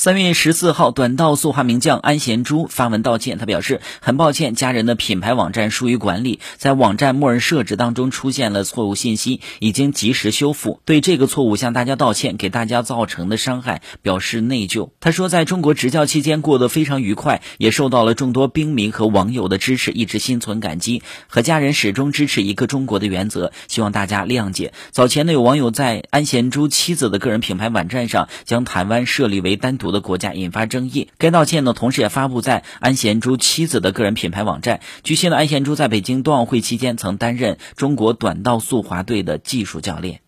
三月十四号，短道速滑名将安贤洙发文道歉。他表示，很抱歉家人的品牌网站疏于管理，在网站默认设置当中出现了错误信息，已经及时修复。对这个错误向大家道歉，给大家造成的伤害表示内疚。他说，在中国执教期间过得非常愉快，也受到了众多兵迷和网友的支持，一直心存感激。和家人始终支持一个中国的原则，希望大家谅解。早前呢，有网友在安贤洙妻子的个人品牌网站上将台湾设立为单独。的国家引发争议，该道歉呢，同时也发布在安贤珠妻子的个人品牌网站。据悉呢，安贤珠在北京冬奥会期间曾担任中国短道速滑队的技术教练。